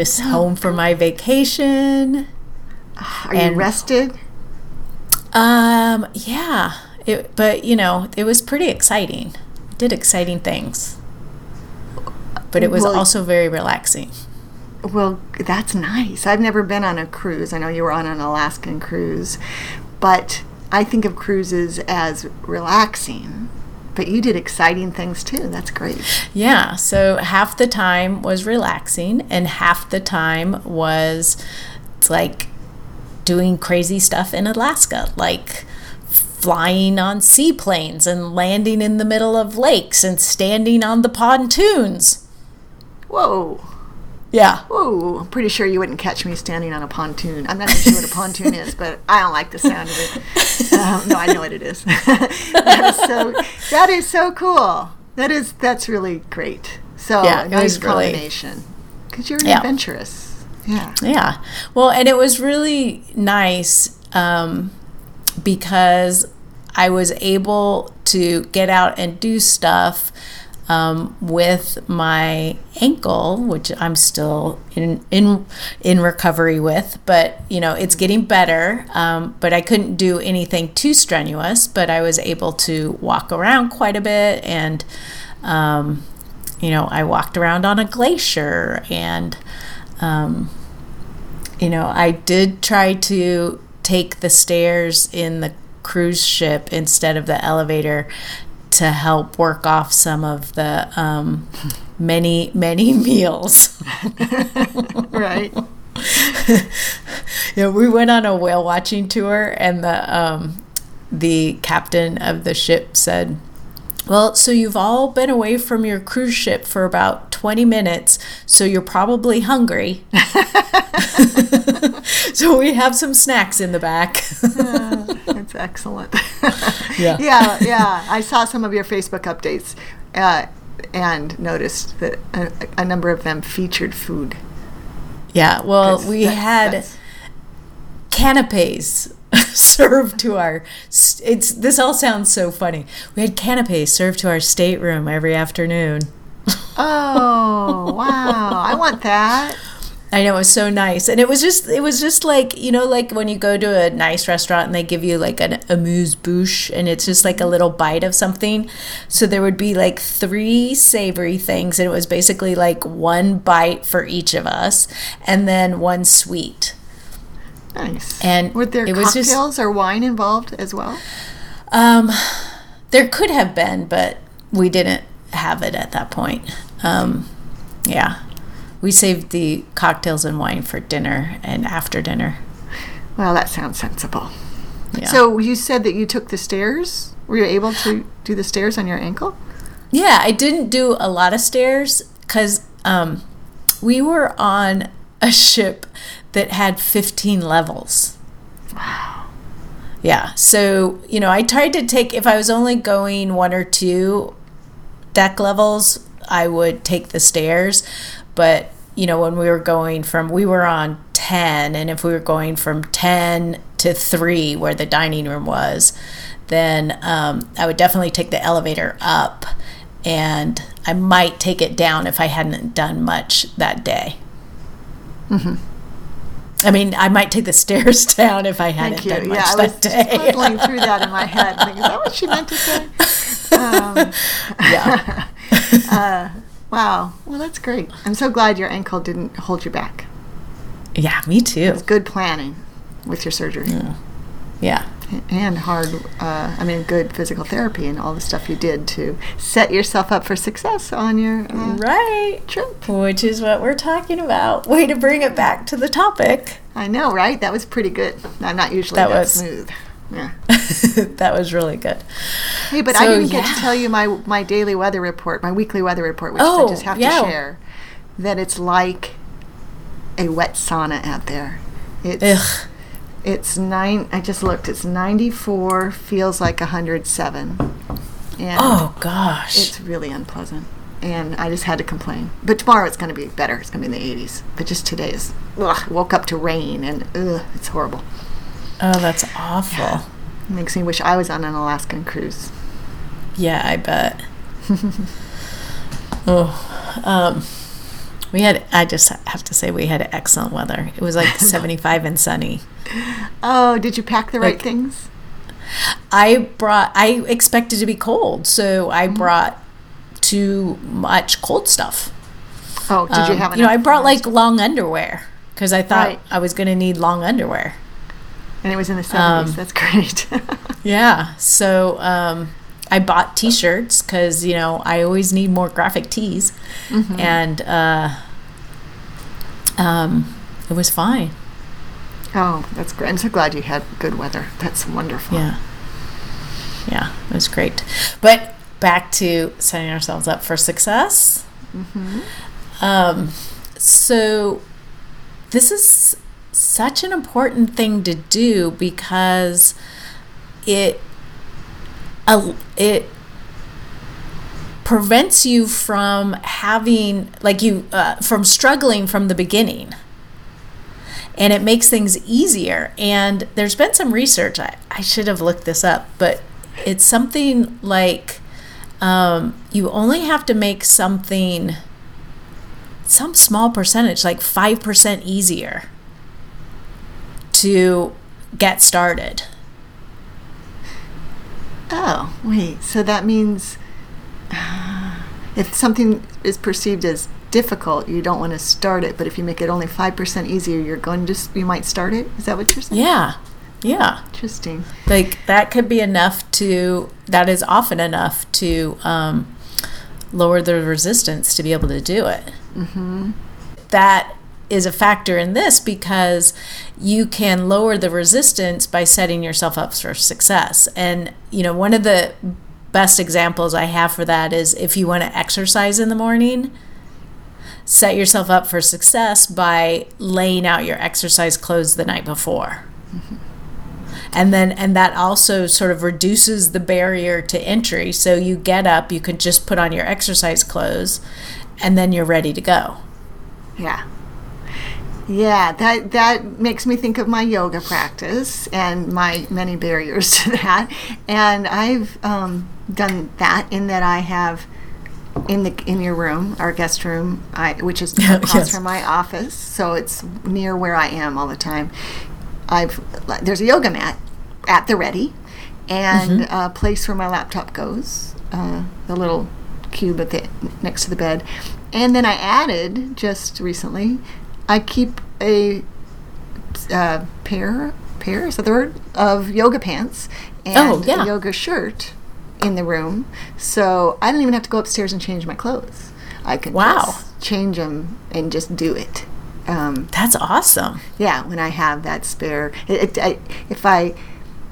Just home for my vacation. Are And- you rested? Um, yeah. It, but you know, it was pretty exciting. Did exciting things. But it was Well- also very relaxing. Well, that's nice. I've never been on a cruise. I know you were on an Alaskan cruise, but I think of cruises as relaxing. But you did exciting things too. That's great. Yeah, so half the time was relaxing and half the time was like doing crazy stuff in Alaska, like flying on seaplanes and landing in the middle of lakes and standing on the pontoons. Whoa. Yeah. Whoa, I'm pretty sure you wouldn't catch me standing on a pontoon. I'm not sure what a pontoon is, but I don't like the sound of it. Um, no, I know what it is. that is so. That is so cool. That is that's really great. So Yeah, nice combination because you're Yeah. adventurous. Yeah. Yeah. Well, and it was really nice um, because I was able to get out and do stuff um, with my ankle, which I'm still in in in recovery with. But you know, it's getting better. Um, but I couldn't do anything too strenuous. But I was able to walk around quite a bit and. Um, you know, I walked around on a glacier and um, you know, I did try to take the stairs in the cruise ship instead of the elevator to help work off some of the um, many, many meals. Right. know, we went on a whale watching tour, and the um, the captain of the ship said, "Well, so you've all been away from your cruise ship for about twenty minutes, so you're probably hungry. so we have some snacks in the back." That's excellent. Yeah. yeah, yeah. I saw some of your Facebook updates uh, and noticed that a, a number of them featured food. yeah. Well, we had that's- canapes served to our it's this all sounds so funny. We had canapes served to our stateroom every afternoon. Oh wow! I want that. i know it was so nice. And it was just it was just like you know like when you go to a nice restaurant and they give you like an amuse bouche and it's just like a little bite of something. So there would be like three savory things and it was basically like one bite for each of us and then one sweet Nice. And were there it was just- cocktails or wine involved as well? Um, there could have been, but we didn't have it at that point. Um, yeah, we saved the cocktails and wine for dinner and after dinner. Well, that sounds sensible. Yeah. So you said that you took the stairs. Were you able to do the stairs on your ankle? yeah, I didn't do a lot of stairs because um, we were on a ship that had 15 levels. Wow. Yeah. So, you know, I tried to take, if I was only going one or two deck levels, I would take the stairs. But, you know, when we were going from, we were on 10, and if we were going from 10 to 3, where the dining room was, then um, I would definitely take the elevator up. And I might take it down if I hadn't done much that day. I mean, I might take the stairs down if I hadn't Thank you. done much Yeah, I was that day. through that in my head. Thinking, is that what she meant to say? Um, yeah. wow. Well, that's great. I'm so glad your ankle didn't hold you back. Yeah, me too. It's good planning with your surgery. Yeah. And hard uh, i mean good physical therapy and all the stuff you did to set yourself up for success on your uh, right. trip. Which is what we're talking about. Way to bring it back to the topic. I know right? That was pretty good. I'm not usually That that, was- smooth. Yeah. That was really good. Hey but i didn't get yeah. to tell you my my daily weather report my weekly weather report which Oh, i just have yeah. to share that it's like a wet sauna out there. It's Ugh. It's nine. I just looked. It's ninety-four. Feels like hundred seven. And oh gosh it's really unpleasant. And I just had to complain. But tomorrow it's going to be better. It's going to be in the eighties. But just today is. Ugh, woke up to rain and ugh, it's horrible. oh that's awful makes me wish I was on an Alaskan cruise. Yeah, I bet. oh, um, we had. I just have to say we had excellent weather. It was like seventy-five and sunny. Oh, did you pack the right things? I brought. I expected to be cold, so I brought too much cold stuff. Oh, did you Um, have? You know, I brought like long underwear because I thought Right. I was going to need long underwear. And it was in the seventies. um, That's great. Yeah. So um, I bought T-shirts because you know I always need more graphic tees, Mm-hmm. and uh, um, it was fine. oh, that's great. I'm so glad you had good weather. That's wonderful. Yeah. Yeah, it was great. But back to setting ourselves up for success. Um, so this is such an important thing to do because it uh, it prevents you from having like you uh, from struggling from the beginning and it makes things easier. And there's been some research. I, I should have looked this up, but it's something like um, you only have to make something some small percentage, like 5% easier to get started. Oh, wait. So that means if something is perceived as difficult, you don't want to start it. But if you make it only five percent easier, you're going to you might start it. Is that what you're saying? Yeah. Yeah. Interesting. Like that could be enough to, that is often enough to um, lower the resistance to be able to do it. Mm-hmm. That is a factor in this because you can lower the resistance by setting yourself up for success. And, you know, one of the best examples I have for that is if you want to exercise in the morning, set yourself up for success by laying out your exercise clothes the night before mm-hmm. and then and that also sort of reduces the barrier to entry so you get up you can just put on your exercise clothes and then you're ready to go Yeah. Yeah, that that makes me think of my yoga practice and my many barriers to that. And I've um, done that in that I have in the in your room, our guest room, I, which is across Yes. from my office, so it's near where I am all the time. I've there's a yoga mat at the ready, and a place where my laptop goes, uh, the little cube at the next to the bed, and then I added just recently, I keep a uh, pair pair is that the word of yoga pants and Oh, yeah. a yoga shirt in the room, so I don't even have to go upstairs and change my clothes. I can Wow. just change them and just do it. Um, that's awesome yeah, when I have that spare, it, it, I, if I,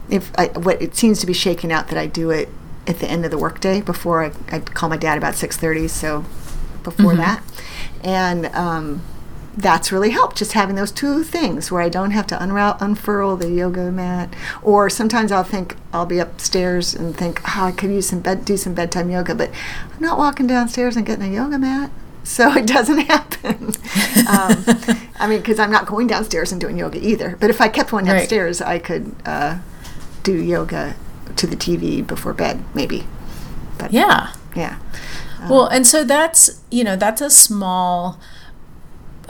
if I, what it seems to be shaking out that I do it at the end of the workday before I, I call my dad about six thirty, so before that, and um, that's really helped. Just having those two things where I don't have to unroute, unfurl the yoga mat, or sometimes I'll think I'll be upstairs and think, oh, I could use some bed, do some bedtime yoga, but I'm not walking downstairs and getting a yoga mat. So it doesn't happen. um, I mean, because I'm not going downstairs and doing yoga either. But if I kept one Right. downstairs, I could uh, do yoga to the TV before bed, maybe. But yeah yeah, well and so that's you know that's a small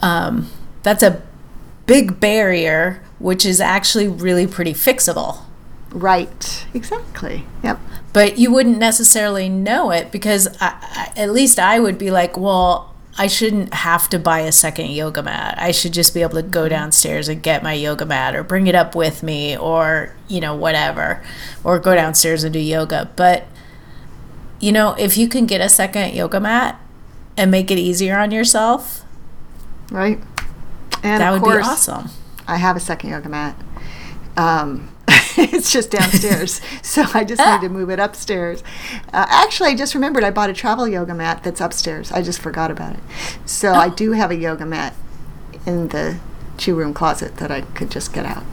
um, that's a big barrier which is actually really pretty fixable right, exactly. Yep. but you wouldn't necessarily know it because I, I, at least I would be like, well, I shouldn't have to buy a second yoga mat. I should just be able to go downstairs and get my yoga mat or bring it up with me or, you know, whatever, or go downstairs and do yoga. But, you know, if you can get a second yoga mat and make it easier on yourself, right? And that of would course, be awesome. I have a second yoga mat. Um, it's just downstairs, so I just need to move it upstairs. Uh, actually, I just remembered I bought a travel yoga mat that's upstairs. I just forgot about it. So I do have a yoga mat in the shoe room closet that I could just get out.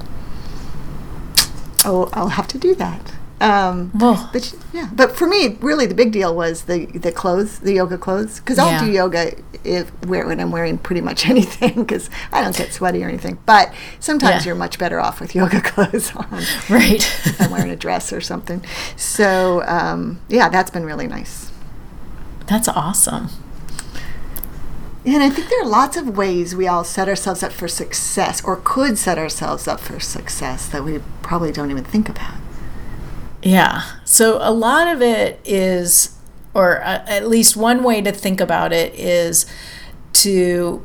Oh, I'll have to do that. Um, but yeah, but for me, really, the big deal was the the clothes, the yoga clothes, because I'll do yoga if where when I'm wearing pretty much anything, because I don't get sweaty or anything. But sometimes Yeah. you're much better off with yoga clothes on. Right. I'm wearing a dress or something. So um, yeah, that's been really nice. That's awesome. And I think there are lots of ways we all set ourselves up for success, or could set ourselves up for success that we probably don't even think about. Yeah. So a lot of it is, or uh, at least one way to think about it is to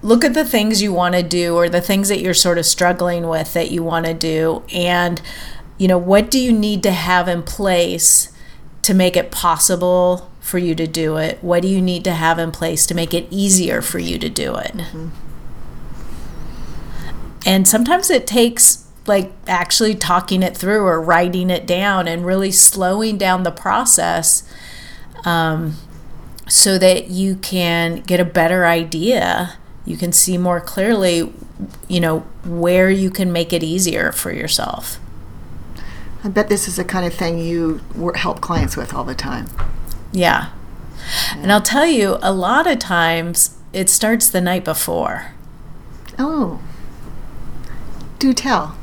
look at the things you want to do or the things that you're sort of struggling with that you want to do. And, you know, what do you need to have in place to make it possible for you to do it? What do you need to have in place to make it easier for you to do it? And sometimes it takes like actually talking it through or writing it down and really slowing down the process um, so that you can get a better idea. You can see more clearly, you know, where you can make it easier for yourself. I bet this is the kind of thing you help clients with all the time. Yeah. And I'll tell you, a lot of times it starts the night before. Oh, do tell.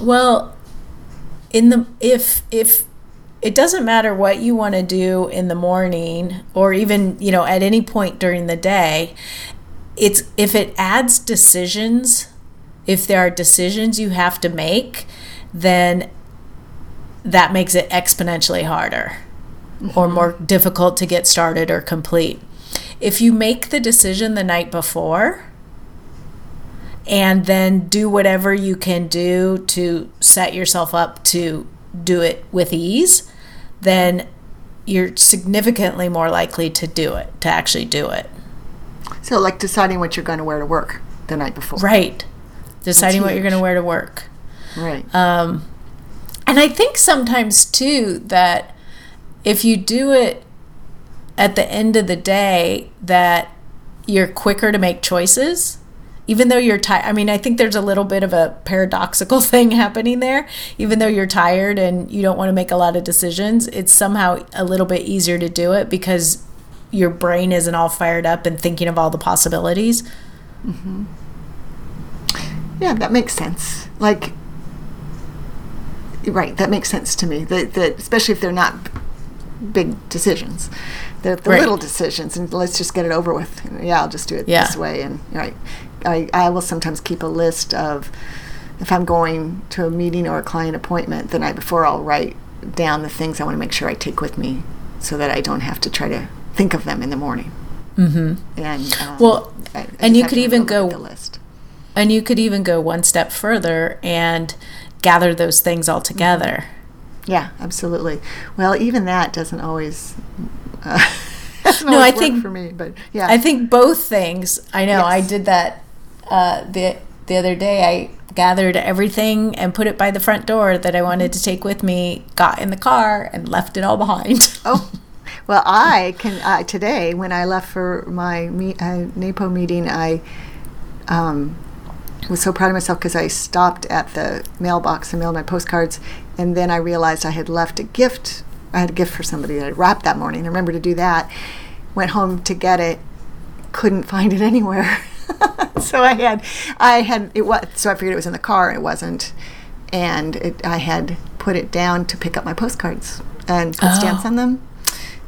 Well, in the if if it doesn't matter what you want to do in the morning or even, you know, at any point during the day, it's if it adds decisions, if there are decisions you have to make, then that makes it exponentially harder or mm-hmm. more difficult to get started or complete. If you make the decision the night before, and then do whatever you can do to set yourself up to do it with ease, then you're significantly more likely to do it, to actually do it. So, like deciding what you're going to wear to work the night before. Right. Deciding what you're going to wear to work. Right. Um, and I think sometimes too that if you do it at the end of the day, that you're quicker to make choices. Even though you're tired, I mean, I think there's a little bit of a paradoxical thing happening there. Even though you're tired and you don't want to make a lot of decisions, it's somehow a little bit easier to do it because your brain isn't all fired up and thinking of all the possibilities. Mm-hmm. Yeah, that makes sense. Like, right, that makes sense to me. That, that especially if they're not big decisions, they're the Right. little decisions, and let's just get it over with. Yeah, I'll just do it Yeah. this way. And right, I I will sometimes keep a list of if I'm going to a meeting or a client appointment the night before, I'll write down the things I want to make sure I take with me, so that I don't have to try to think of them in the morning. Mm-hmm. And um, Well, I- I and you could even go- the list. And you could even go one step further and gather those things all together. Yeah, absolutely. Well, even that doesn't always. Uh, doesn't No, always I think- for me, but yeah, I think both things. I know I did that uh, the the other day. I gathered everything and put it by the front door that I wanted to take with me. Got in the car and left it all behind. Oh, well, I can uh, today when I left for my me, uh, NAPO meeting, I um, was so proud of myself because I stopped at the mailbox and mailed my postcards, and then I realized I had left a gift. I had a gift for somebody that I wrapped that morning. I remember to do that. Went home to get it, couldn't find it anywhere. so I had, I had it was so I figured it was in the car. It wasn't, and it, I had put it down to pick up my postcards and put stamps Oh. on them,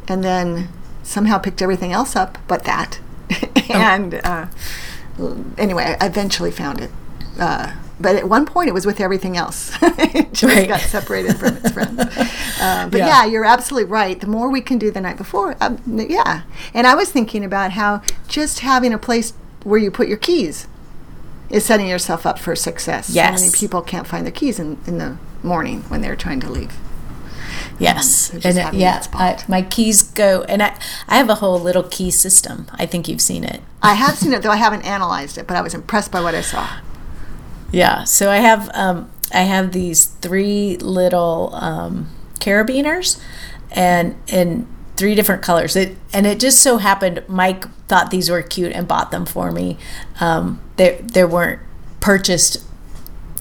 and then somehow picked everything else up but that. and uh, anyway, I eventually found it. Uh, but at one point it was with everything else. it just Right. got separated from its friends. Um, but Yeah. yeah. you're absolutely right. The more we can do the night before, um, yeah. And I was thinking about how just having a place where you put your keys is setting yourself up for success. So many Yes. people can't find their keys in, in the morning when they're trying to leave. Yes, so and uh, yeah. I, my keys go, and I I have a whole little key system. I think you've seen it. I have seen it, though I haven't analyzed it, but I was impressed by what I saw. Yeah, so I have um, I have these three little um, carabiners, and in three different colors. It and it just so happened Mike thought these were cute and bought them for me. Um, they they weren't purchased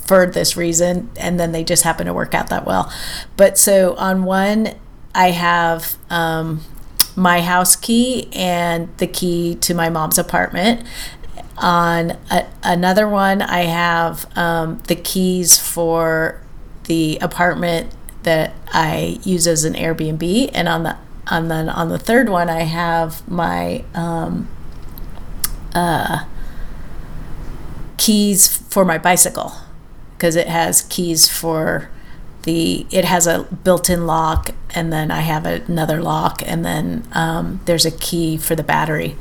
for this reason, and then they just happen to work out that well. But so on one, I have um, my house key and the key to my mom's apartment. On a, another one, I have um, the keys for the apartment that I use as an Airbnb, and on the and then on the third one, I have my um, uh, keys for my bicycle because it has keys for the it has a built-in lock and then i have another lock and then um, there's a key for the battery.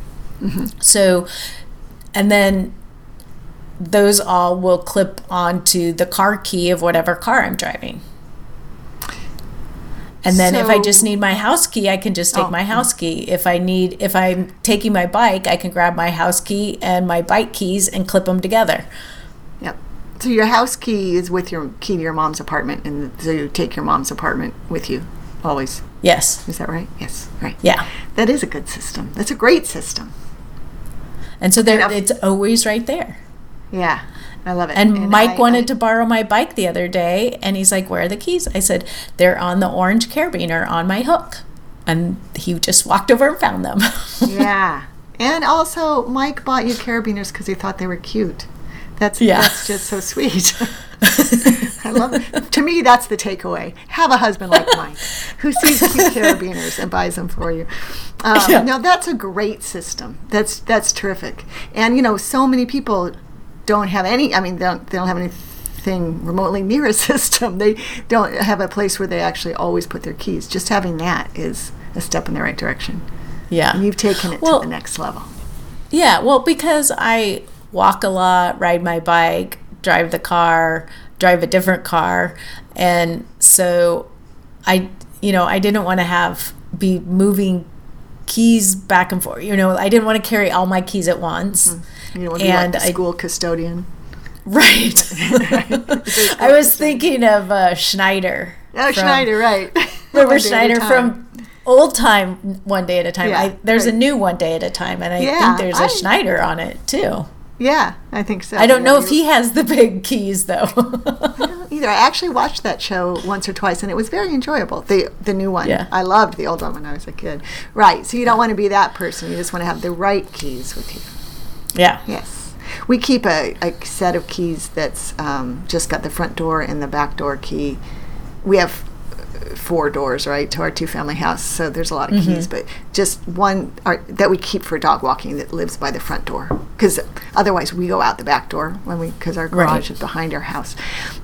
So and then those all will clip onto the car key of whatever car i'm driving and then if i just need my house key i can just take Oh. my house key if i need if i'm taking my bike i can grab my house key and my bike keys and clip them together Yep. So your house key is with your key to your mom's apartment, and so you take your mom's apartment with you always. yes Is that right? Yes. Right. yeah That is a good system. That's a great system. And so there, And it's always right there. Yeah. I love it. And, Mike I- wanted I- to borrow my bike the other day, and he's like, "Where are the keys?" I said, "They're on the orange carabiner on my hook," and he just walked over and found them. Yeah. And also, Mike bought you carabiners because he thought they were cute. That's Yeah. that's just so sweet. I love it. To me, that's the takeaway. Have a husband like Mike who sees cute carabiners and buys them for you. Um, Yeah. No, that's a great system. That's that's terrific. And you know, so many people don't have any. I mean, they don't they don't have anything remotely near a system. They don't have a place where they actually always put their keys. Just having that is a step in the right direction. yeah, And you've taken it Well- to the next level. yeah. Well, because I walk a lot, ride my bike, drive the car, drive a different car, and so I, you know, I didn't want to have be moving keys back and forth. You know, I didn't want to carry all my keys at once. Hmm. You know, like And the I- school custodian. Right. I was thinking of uh, Schneider. Oh, from- Schneider, right. Remember One day at a Schneider from old time, one day at a time. Yeah, I, there's right. a new one day at a time, and I Yeah, think there's a I- Schneider on it too. Yeah, I think so. I don't know if he has the big keys though. I either. I actually watched that show once or twice, and it was very enjoyable. The the new one. Yeah. I loved the old one when I was a kid. Right. So you don't want to be that person. You just want to have the right keys with you. Yeah. Yes. We keep a, a set of keys that's um, just got the front door and the back door key. We have uh, four doors, right, to our two family house. So there's a lot of keys, but just one our, that we keep for dog walking that lives by the front door. Because otherwise we go out the back door when we, because our garage Right. is behind our house.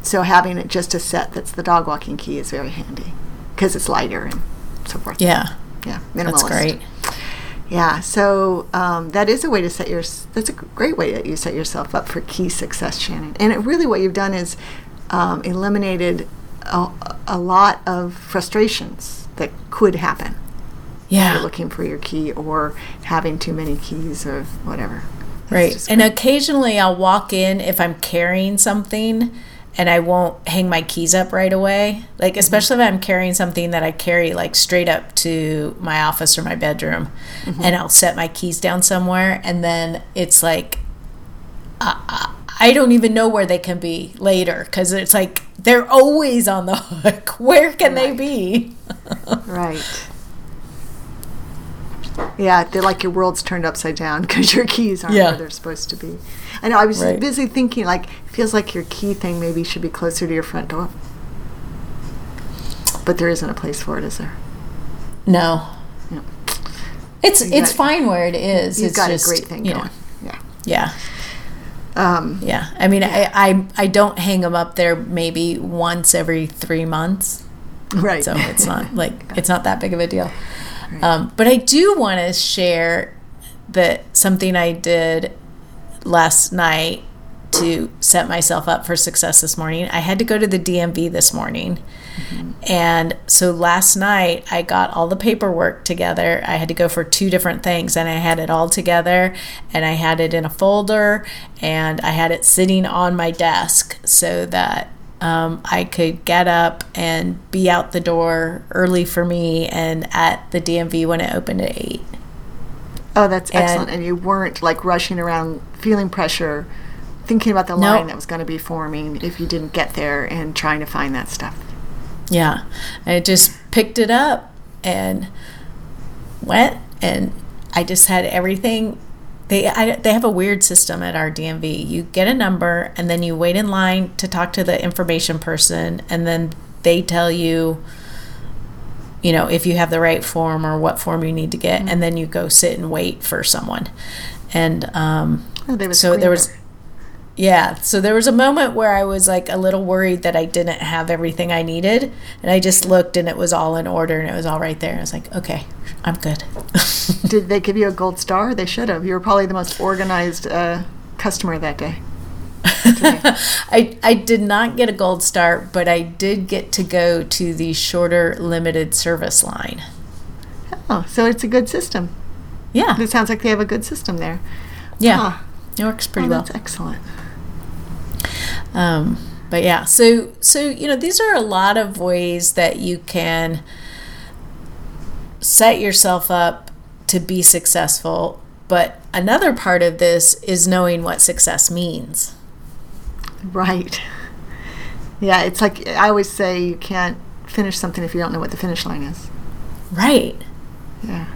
So having it just a set that's the dog walking key is very handy because it's lighter and so forth. Yeah. Yeah. Minimalist. That's great. Yeah, so um, that is a way to set your. That's a great way that you set yourself up for key success, Shannon. And it really, what you've done is um, eliminated a, a lot of frustrations that could happen. You're Yeah. looking for your key or having too many keys or whatever. That's Right. And occasionally I'll walk in if I'm carrying something and I won't hang my keys up right away. Like, Mm-hmm. especially if I'm carrying something that I carry like straight up to my office or my bedroom Mm-hmm. and I'll set my keys down somewhere and then it's like, I, I don't even know where they can be later because it's like they're always on the hook. Where can they be? right. Yeah, they're like your world's turned upside down because your keys aren't Yeah. where they're supposed to be. I know. I was Right. busy thinking, like, it feels like your key thing maybe should be closer to your front door. But there isn't a place for it, is there? No. Yeah. It's You it's got- fine where it is. You've it's got just, a great thing you know, going. Yeah. yeah. Um, Yeah, I mean, I, I I don't hang them up there maybe once every three months, right. so it's not like it's not that big of a deal. Um, but I do want to share that something I did last night to set myself up for success this morning. I had to go to the DMV this morning. And so last night I got all the paperwork together. I had to go for two different things and I had it all together and I had it in a folder and I had it sitting on my desk so that um, I could get up and be out the door early for me and at the DMV when it opened at 8. oh, that's and- excellent. And you weren't like rushing around, feeling pressure, thinking about the No. line that was going to be forming if you didn't get there, and trying to find that stuff. Yeah. I just picked it up and went and I just had everything they I, they have a weird system at our DMV. You get a number and then you wait in line to talk to the information person and then they tell you you know if you have the right form or what form you need to get and then you go sit and wait for someone. And um Oh, so there was. Yeah so there was a moment where i was like a little worried that i didn't have everything i needed and i just looked and it was all in order and it was all right there i was like okay i'm good Did they give you a gold star? They should have. You were probably the most organized uh, customer that day. I, I did not get a gold star but i did get to go to the shorter limited service line oh, so it's a good system. yeah It sounds like they have a good system there. yeah Huh. it works pretty Oh, well that's excellent. Um, but yeah, so so you know these are a lot of ways that you can set yourself up to be successful. But another part of this is knowing what success means. Right. Yeah, it's like I always say you can't finish something if you don't know what the finish line is. Right. Yeah.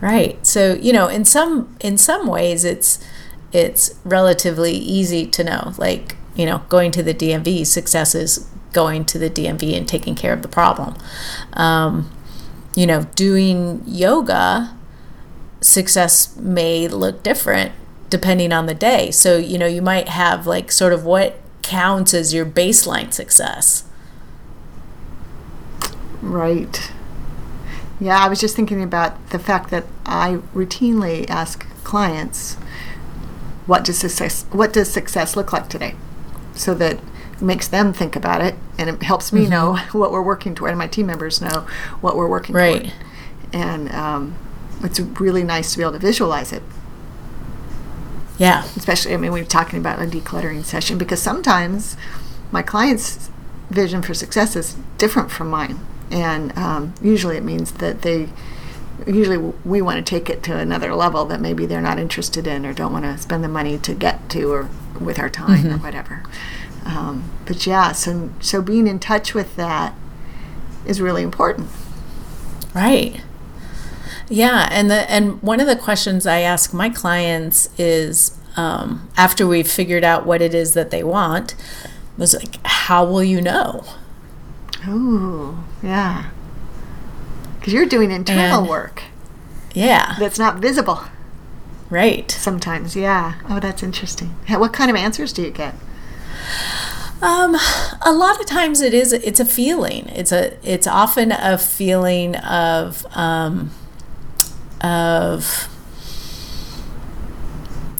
Right. So, you know, in some in some ways it's it's relatively easy to know. Like, you know, going to the DMV, success is going to the DMV and taking care of the problem. Um, you know, doing yoga, success may look different depending on the day. So, you know, you might have like sort of what counts as your baseline success. Right. Yeah, I was just thinking about the fact that I routinely ask clients, "What does success? What does success look like today?" So that makes them think about it, and it helps me know what we're working toward, and my team members know what we're working Right. toward. And um, it's really nice to be able to visualize it Yeah. especially i mean we we're talking about a decluttering session because sometimes my client's vision for success is different from mine and um, usually it means that they usually we want to take it to another level that maybe they're not interested in or don't want to spend the money to get to or with our time or whatever. Um, but yeah so so being in touch with that is really important. Right. Yeah, and the and one of the questions I ask my clients is um, after we've figured out what it is that they want, was like, how will you know? Ooh, yeah. Because you're doing internal And- work. Yeah, that's not visible right. Sometimes, yeah. Oh, that's interesting. What kind of answers do you get? Um, a lot of times it is it's a feeling. It's a it's often a feeling of um, of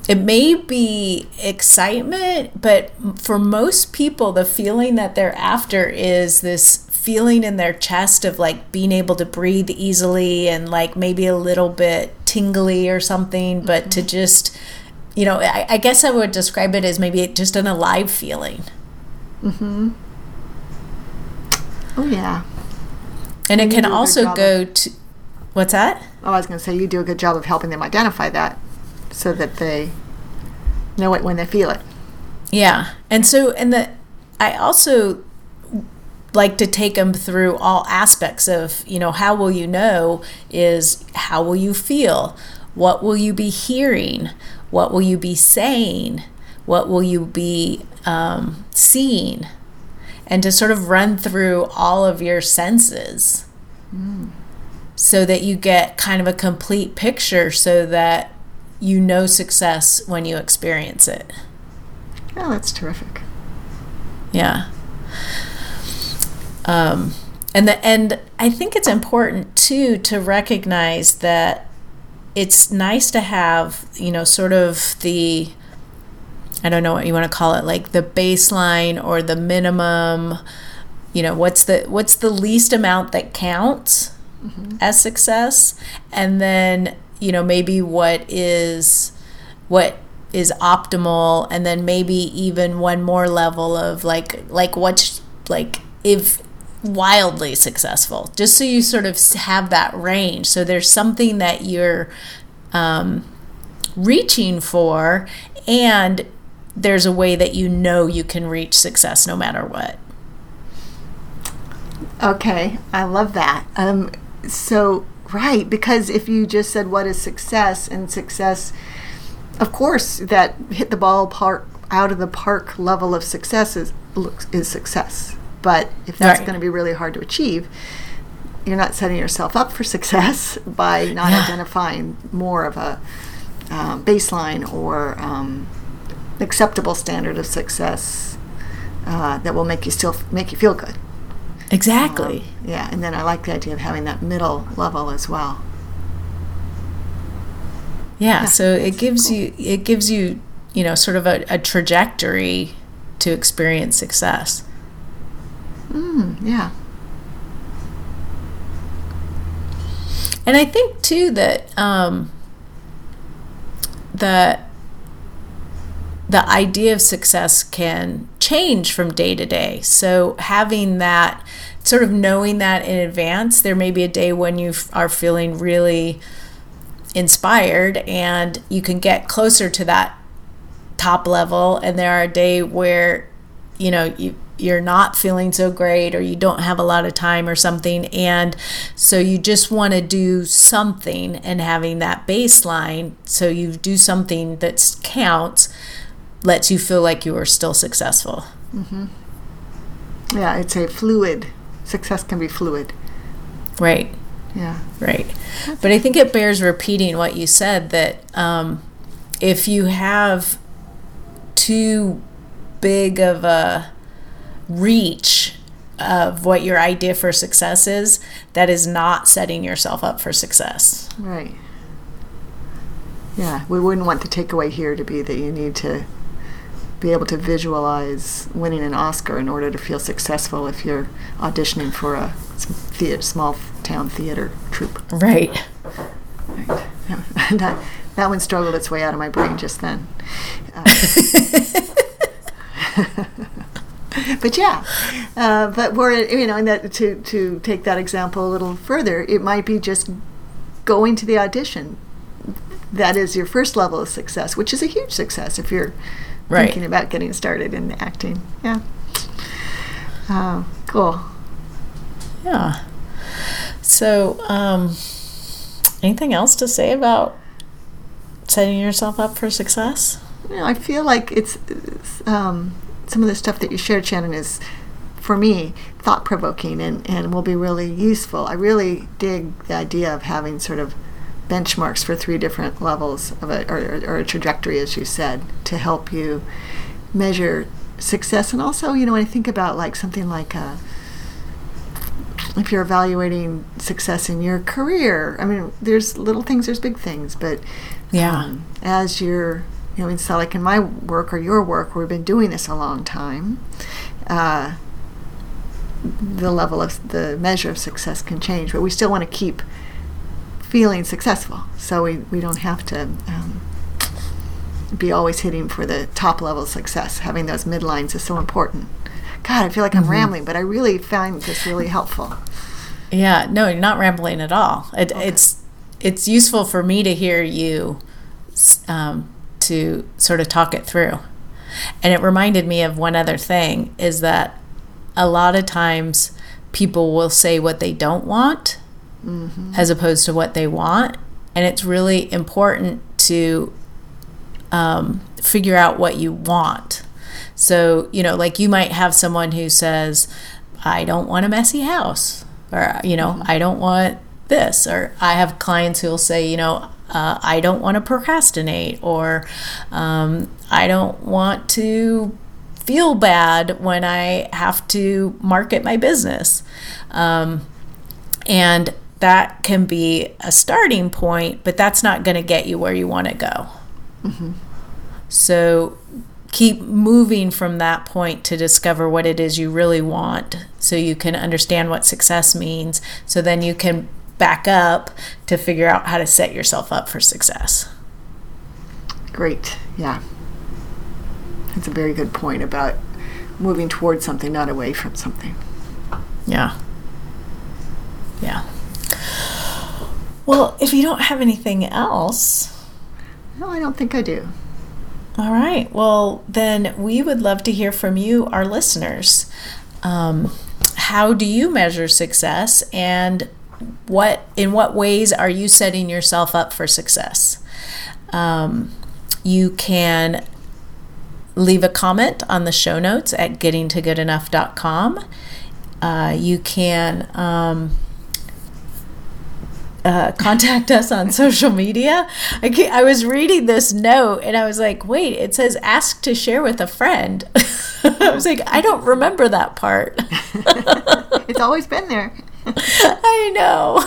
it may be excitement, but for most people, the feeling that they're after is this feeling in their chest of like being able to breathe easily and like maybe a little bit tingly or something, but to just, you know, I, I guess I would describe it as maybe just an alive feeling. Mm-hmm. Oh, yeah. And it can also go to, what's that? Oh, I was going to say you do a good job of helping them identify that so that they know it when they feel it. Yeah. And so, and the, I also like to take them through all aspects of, you know, how will you know is how will you feel? What will you be hearing? What will you be saying? What will you be um, seeing? And to sort of run through all of your senses so that you get kind of a complete picture so that you know success when you experience it. Oh, that's terrific. Yeah. Um, and the and I think it's important too to recognize that it's nice to have you know sort of the I don't know what you want to call it like the baseline or the minimum you know what's the what's the least amount that counts mm-hmm. as success and then you know maybe what is what is optimal and then maybe even one more level of like like what's like if wildly successful just so you sort of have that range. So there's something that you're um, reaching for and there's a way that you know you can reach success no matter what. Okay i love that. Um, so right because if you just said what is success? and success of course, that hit the ball park out of the park level of success is, is success. But if that's right. going to be really hard to achieve, you're not setting yourself up for success by not yeah. identifying more of a um, baseline or um, acceptable standard of success uh, that will make you still f- make you feel good. Exactly. Um, yeah, and then I like the idea of having that middle level as well. Yeah, yeah so it gives cool. you it gives you you know sort of a, a trajectory to experience success. Mm, yeah. And I think too that um, the the idea of success can change from day to day. So having that sort of knowing that in advance, there may be a day when you are feeling really inspired and you can get closer to that top level and there are a day where you know you you're not feeling so great or you don't have a lot of time or something and so you just want to do something and having that baseline so you do something that counts lets you feel like you are still successful mm-hmm. yeah it's a fluid success can be fluid right yeah. Right. But I think it bears repeating what you said that um, if you have too big of a reach of what your idea for success is, that is not setting yourself up for success. Right. Yeah, we wouldn't want the takeaway here to be that you need to be able to visualize winning an Oscar in order to feel successful if you're auditioning for a theater, small town theater troupe. Right. right. that, that one struggled its way out of my brain just then. Uh, but yeah, uh, but we're you know, and that to to take that example a little further, it might be just going to the audition. That is your first level of success, which is a huge success if you're right. thinking about getting started in acting. Yeah. Uh, cool. Yeah. So, um, anything else to say about setting yourself up for success? You know, I feel like it's, it's um, some of the stuff that you shared, Shannon, is for me thought provoking and, and will be really useful. I really dig the idea of having sort of benchmarks for three different levels of a, or, or a trajectory, as you said, to help you measure success. And also, you know, when I think about like something like a, if you're evaluating success in your career, I mean, there's little things, there's big things, but yeah, um, as you're, you know, in like in my work or your work, we've been doing this a long time. Uh, the level of the measure of success can change, but we still want to keep feeling successful. So we, we don't have to um, be always hitting for the top level success. Having those midlines is so important. God, I feel like I'm mm-hmm. rambling, but I really find this really helpful. Yeah, no, you're not rambling at all. It, okay. It's it's useful for me to hear you um, to sort of talk it through. And it reminded me of one other thing is that a lot of times people will say what they don't want mm-hmm. as opposed to what they want. And it's really important to um, figure out what you want. So, you know, like you might have someone who says, I don't want a messy house, or, you know, mm-hmm. I don't want this. Or I have clients who will say, you know, uh, I don't want to procrastinate, or um, I don't want to feel bad when I have to market my business. Um, and that can be a starting point, but that's not going to get you where you want to go. Mm-hmm. So keep moving from that point to discover what it is you really want so you can understand what success means. So then you can back up to figure out how to set yourself up for success. Great. Yeah. That's a very good point about moving towards something, not away from something. Yeah. Yeah. Well, if you don't have anything else. No, I don't think I do. All right. Well, then we would love to hear from you, our listeners. Um, how do you measure success, and what in what ways are you setting yourself up for success? Um, you can leave a comment on the show notes at gettingtogoodenough.com. Uh, you can um, uh, contact us on social media. I, I was reading this note and I was like, wait, it says ask to share with a friend. I was like, I don't remember that part. it's always been there. I know.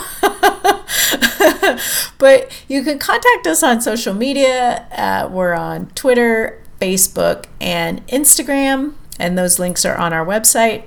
but you can contact us on social media. Uh, we're on Twitter, Facebook, and Instagram, and those links are on our website.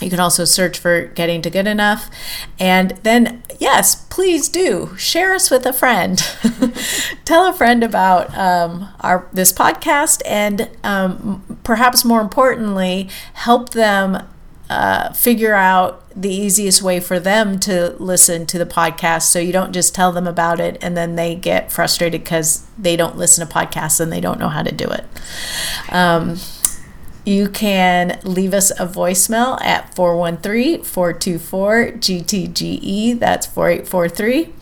You can also search for Getting to Good Enough. And then, yes, please do share us with a friend. Tell a friend about um, our this podcast, and um, perhaps more importantly, help them uh, figure out the easiest way for them to listen to the podcast so you don't just tell them about it and then they get frustrated because they don't listen to podcasts and they don't know how to do it. Um, you can leave us a voicemail at 413 424 GTGE. That's 4843.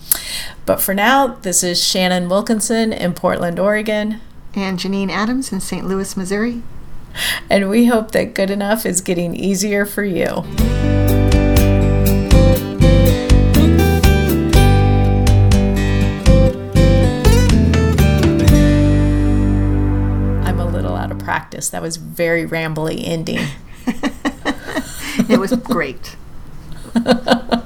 But for now, this is Shannon Wilkinson in Portland, Oregon. And Janine Adams in St. Louis, Missouri. And we hope that good enough is getting easier for you. I'm a little out of practice. That was very rambly ending. it was great.